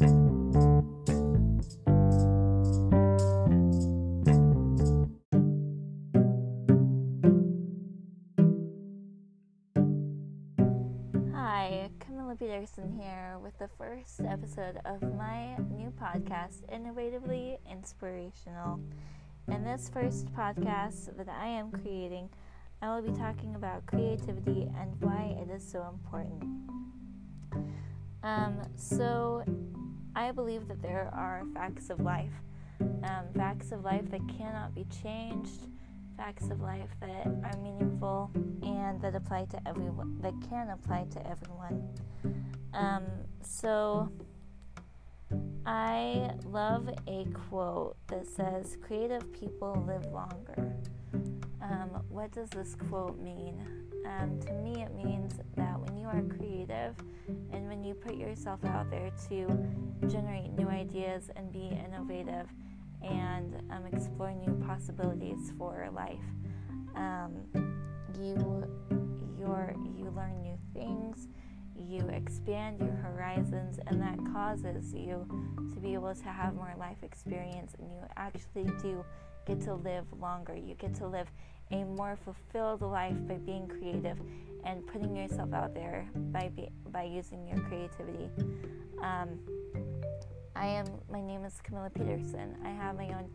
Hi, Camilla Peterson here with the first episode of my new podcast, Innovatively Inspirational. In this first podcast that I am creating, I will be talking about creativity and why it is so important. Um, so, I believe that there are facts of life, um, facts of life that cannot be changed, facts of life that are meaningful and that apply to everyone, that can apply to everyone. Um, so, I love a quote that says, Creative people live longer. Um, what does this quote mean? Um, to me, it means you put yourself out there to generate new ideas and be innovative and um, explore new possibilities for life, um, you you you learn new things you expand your horizons, and that causes you to be able to have more life experience, and you actually do get to live longer. You get to live a more fulfilled life by being creative and putting yourself out there by be, by using your creativity. Um, I am. My name is Camilla Peterson. I have my own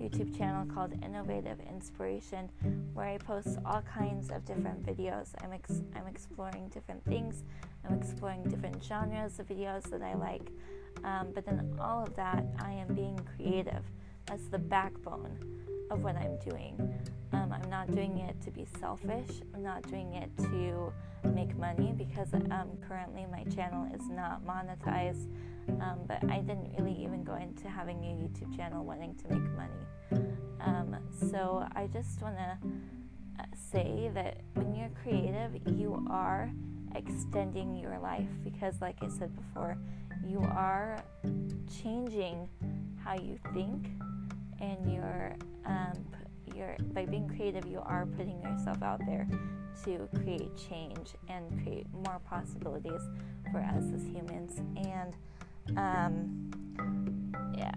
YouTube channel called Innovative Inspiration, where I post all kinds of different videos. I'm ex- I'm exploring different things. I'm exploring different genres of videos that I like. Um, but then all of that, I am being creative. That's the backbone of what I'm doing. Um, I'm not doing it to be selfish. I'm not doing it to make money because um, currently my channel is not monetized. Um, but I didn't really even go into having a YouTube channel wanting to make money. Um, so I just want to uh, say that when you're creative, you are extending your life because, like I said before, you are changing how you think, and you're, you're by being creative, you are putting yourself out there to create change and create more possibilities for us as humans. And um,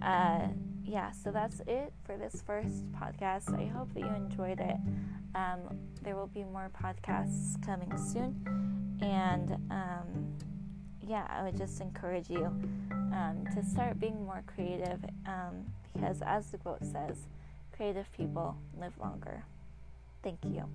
uh, yeah, so that's it for this first podcast. I hope that you enjoyed it. Um, there will be more podcasts coming soon, and um, yeah, I would just encourage you um, to start being more creative um, because, as the quote says, creative people live longer. Thank you.